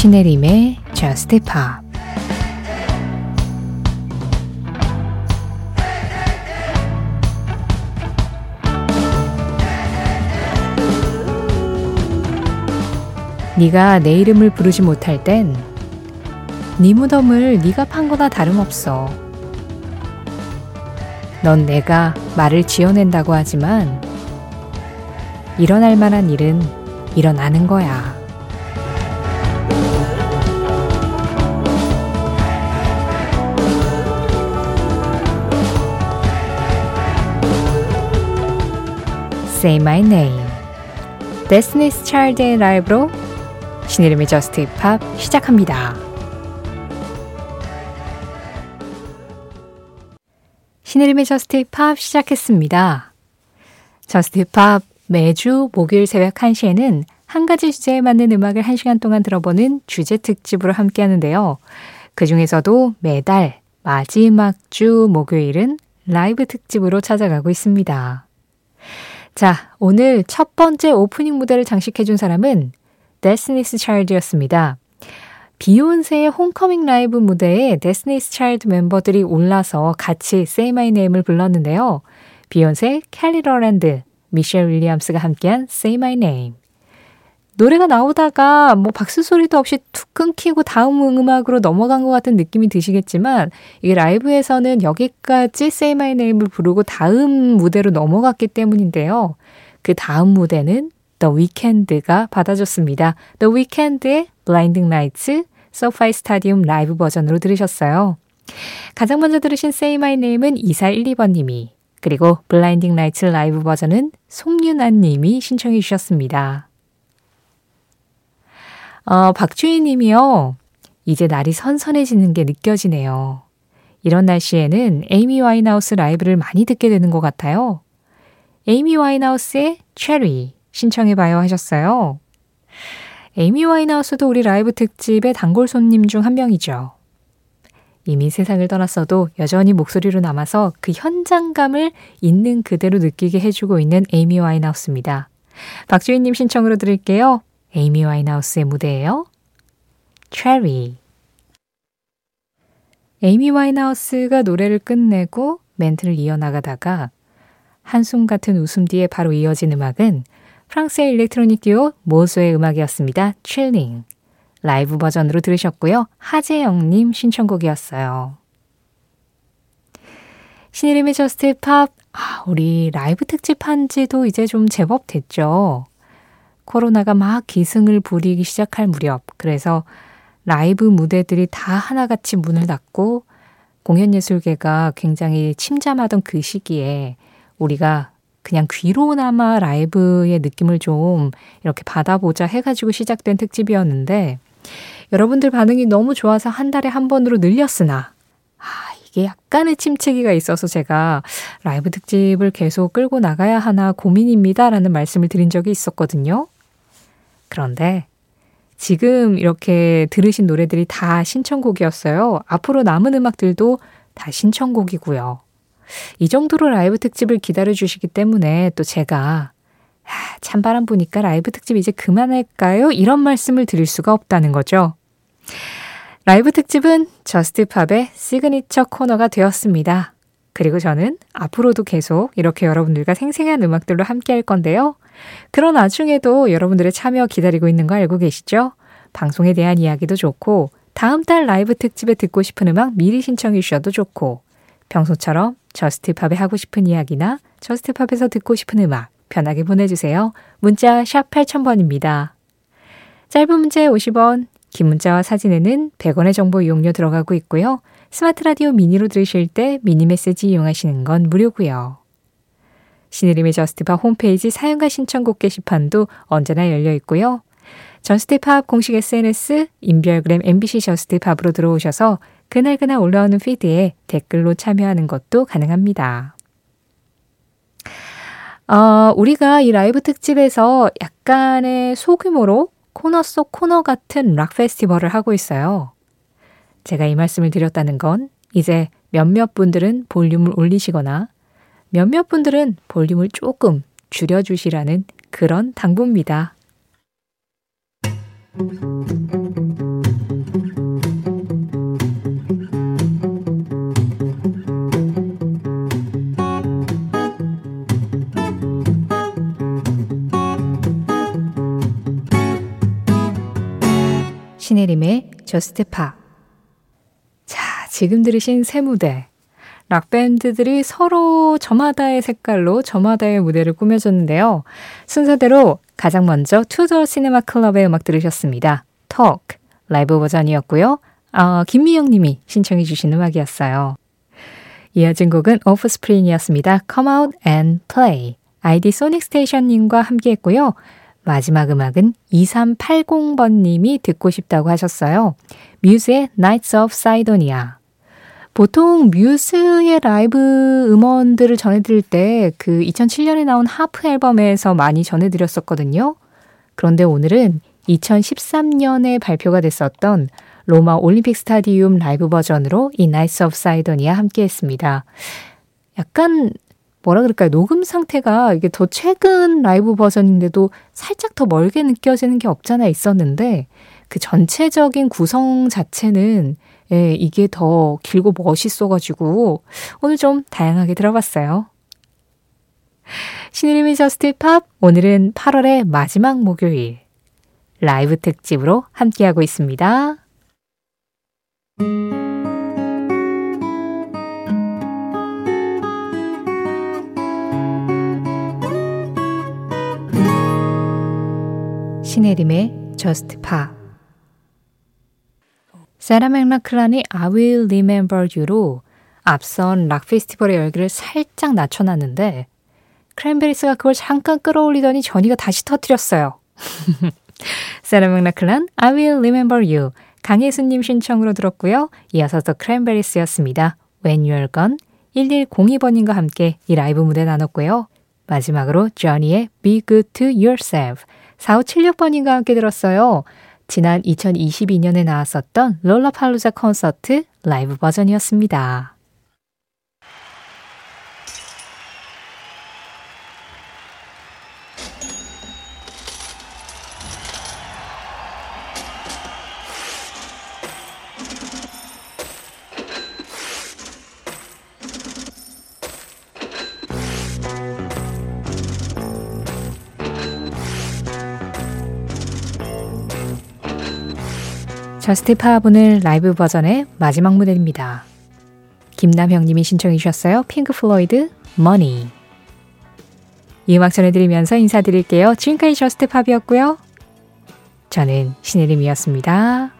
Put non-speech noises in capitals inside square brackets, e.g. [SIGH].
신혜림의 Just Pop 네가 내 이름을 부르지 못할 땐 네 무덤을 네가 판 거나 다름없어. 넌 내가 말을 지어낸다고 하지만 일어날 만한 일은 일어나는 거야. Say My Name Destiny's Child의 라이브로 신이름의 저스트 힙합 시작합니다. 신혜림의 Just Pop 시작했습니다. Just Pop 매주 목요일 새벽 1시에는 한 가지 주제에 맞는 음악을 1시간 동안 들어보는 주제 특집으로 함께 하는데요. 그 중에서도 매달 마지막 주 목요일은 라이브 특집으로 찾아가고 있습니다. 자, 오늘 첫 번째 오프닝 무대를 장식해준 사람은 Destiny's Child였습니다. 비욘세의 Homecoming 라이브 무대에 Destiny's Child 멤버들이 올라서 같이 Say My Name을 불렀는데요. 비욘세, 켈리 롤랜드, 미셸 윌리엄스가 함께한 Say My Name. 노래가 나오다가 뭐 박수 소리도 없이 툭 끊기고 다음 음악으로 넘어간 것 같은 느낌이 드시겠지만 이게 라이브에서는 여기까지 Say My Name을 부르고 다음 무대로 넘어갔기 때문인데요. 그 다음 무대는 The Weeknd가 받아줬습니다. The Weeknd의 Blinding Lights 소파이 스타디움 라이브 버전으로 들으셨어요. 가장 먼저 들으신 Say My Name은 2412번님이 그리고 Blinding Lights 라이브 버전은 송윤아님이 신청해 주셨습니다. 어, 박주희 님이요. 이제 날이 선선해지는 게 느껴지네요. 이런 날씨에는 에이미 와인하우스 라이브를 많이 듣게 되는 것 같아요. 에이미 와인하우스의 체리 신청해봐요 하셨어요. 에이미 와인하우스도 우리 라이브 특집의 단골 손님 중 한 명이죠. 이미 세상을 떠났어도 여전히 목소리로 남아서 그 현장감을 있는 그대로 느끼게 해주고 있는 에이미 와인하우스입니다. 박주희님 신청으로 드릴게요. 에이미 와인하우스의 무대예요. Cherry. 에이미 와인하우스가 노래를 끝내고 멘트를 이어나가다가 한숨 같은 웃음 뒤에 바로 이어진 음악은 프랑스의 electronic 듀오 모소의 음악이었습니다. Chilling. 라이브 버전으로 들으셨고요. 하재영님 신청곡이었어요. 신혜림의 Just Pop. 아, 우리 라이브 특집 한 지도 이제 좀 제법 됐죠. 코로나가 막 기승을 부리기 시작할 무렵. 그래서 라이브 무대들이 다 하나같이 문을 닫고 공연예술계가 굉장히 침잠하던 그 시기에 우리가 그냥 귀로나마 라이브의 느낌을 좀 이렇게 받아보자 해가지고 시작된 특집이었는데 여러분들 반응이 너무 좋아서 한 달에 한 번으로 늘렸으나 아, 이게 약간의 침체기가 있어서 제가 라이브 특집을 계속 끌고 나가야 하나 고민입니다라는 말씀을 드린 적이 있었거든요. 그런데 지금 이렇게 들으신 노래들이 다 신청곡이었어요. 앞으로 남은 음악들도 다 신청곡이고요. 이 정도로 라이브 특집을 기다려 주시기 때문에 또 제가 아, 찬바람 부니까 라이브 특집 이제 그만할까요? 이런 말씀을 드릴 수가 없다는 거죠. 라이브 특집은 Just Pop의 시그니처 코너가 되었습니다. 그리고 저는 앞으로도 계속 이렇게 여러분들과 생생한 음악들로 함께 할 건데요. 그런 와중에도 여러분들의 참여 기다리고 있는 거 알고 계시죠? 방송에 대한 이야기도 좋고, 다음 달 라이브 특집에 듣고 싶은 음악 미리 신청해 주셔도 좋고, 평소처럼 Just Pop에 하고 싶은 이야기나 Just Pop에서 듣고 싶은 음악 편하게 보내주세요. 문자 샵 8000번입니다. 짧은 문자 50원, 긴 문자와 사진에는 100원의 정보 이용료 들어가고 있고요. 스마트 라디오 미니로 들으실 때 미니 메시지 이용하시는 건 무료고요. 신혜림의 Just Pop 홈페이지 사연과 신청곡 게시판도 언제나 열려 있고요. Just Pop 공식 SNS 인별그램 MBC Just Pop으로 들어오셔서 그날그날 올라오는 피드에 댓글로 참여하는 것도 가능합니다. 어, 우리가 이 라이브 특집에서 약간의 소규모로 코너 속 코너 같은 락 페스티벌을 하고 있어요. 제가 이 말씀을 드렸다는 건 이제 몇몇 분들은 볼륨을 올리시거나 몇몇 분들은 볼륨을 조금 줄여주시라는 그런 당부입니다. Just Pop. 자, 지금 들으신 세 무대. 락밴드들이 서로 저마다의 색깔로 저마다의 무대를 꾸며줬는데요. 순서대로 가장 먼저 Two Door Cinema Club의 음악 들으셨습니다. Talk 라이브 버전이었고요. 아, 김미영 님이 신청해 주신 음악이었어요. 이어진 곡은 오프스프링이었습니다. Come out and play. 아이디 소닉 스테이션 님과 함께 했고요. 마지막 음악은 2380번님이 듣고 싶다고 하셨어요. 뮤즈의 Nights of Sidonia. 보통 뮤즈의 라이브 음원들을 전해드릴 때 그 2007년에 나온 하프 앨범에서 많이 전해드렸었거든요. 그런데 오늘은 2013년에 발표가 됐었던 로마 올림픽 스타디움 라이브 버전으로 이 Nights of Sidonia 함께 했습니다. 약간 뭐라 그럴까요? 녹음 상태가 이게 더 최근 라이브 버전인데도 살짝 더 멀게 느껴지는 게 없잖아 있었는데 그 전체적인 구성 자체는 예, 이게 더 길고 멋있어가지고 오늘 좀 다양하게 들어봤어요. 신혜림의 Just Pop 오늘은 8월의 마지막 목요일 라이브 특집으로 함께하고 있습니다. 신혜림의 Just Pop 세라 맥라클란이 I Will Remember You로 앞선 락 페스티벌의 열기를 살짝 낮춰놨는데 크랜베리스가 그걸 잠깐 끌어올리더니 저니가 다시 터뜨렸어요. [LAUGHS] 세라 맥라클란 I Will Remember You 강혜수님 신청으로 들었고요. 이어서 더 크랜베리스였습니다. When You're Gone 1102번님과 함께 이 라이브 무대 나눴고요. 마지막으로 조니의 Be Good to Yourself 4576번님과 함께 들었어요. 지난 2022년에 나왔었던 롤라팔루자 콘서트 라이브 버전이었습니다. Just Pop은 라이브 버전의 마지막 무대입니다. 김남형님이 신청해 주셨어요. 핑크 플로이드, Money. 이 음악 전해드리면서 인사드릴게요. 지금까지 Just Pop이었고요. 저는 신혜림이었습니다.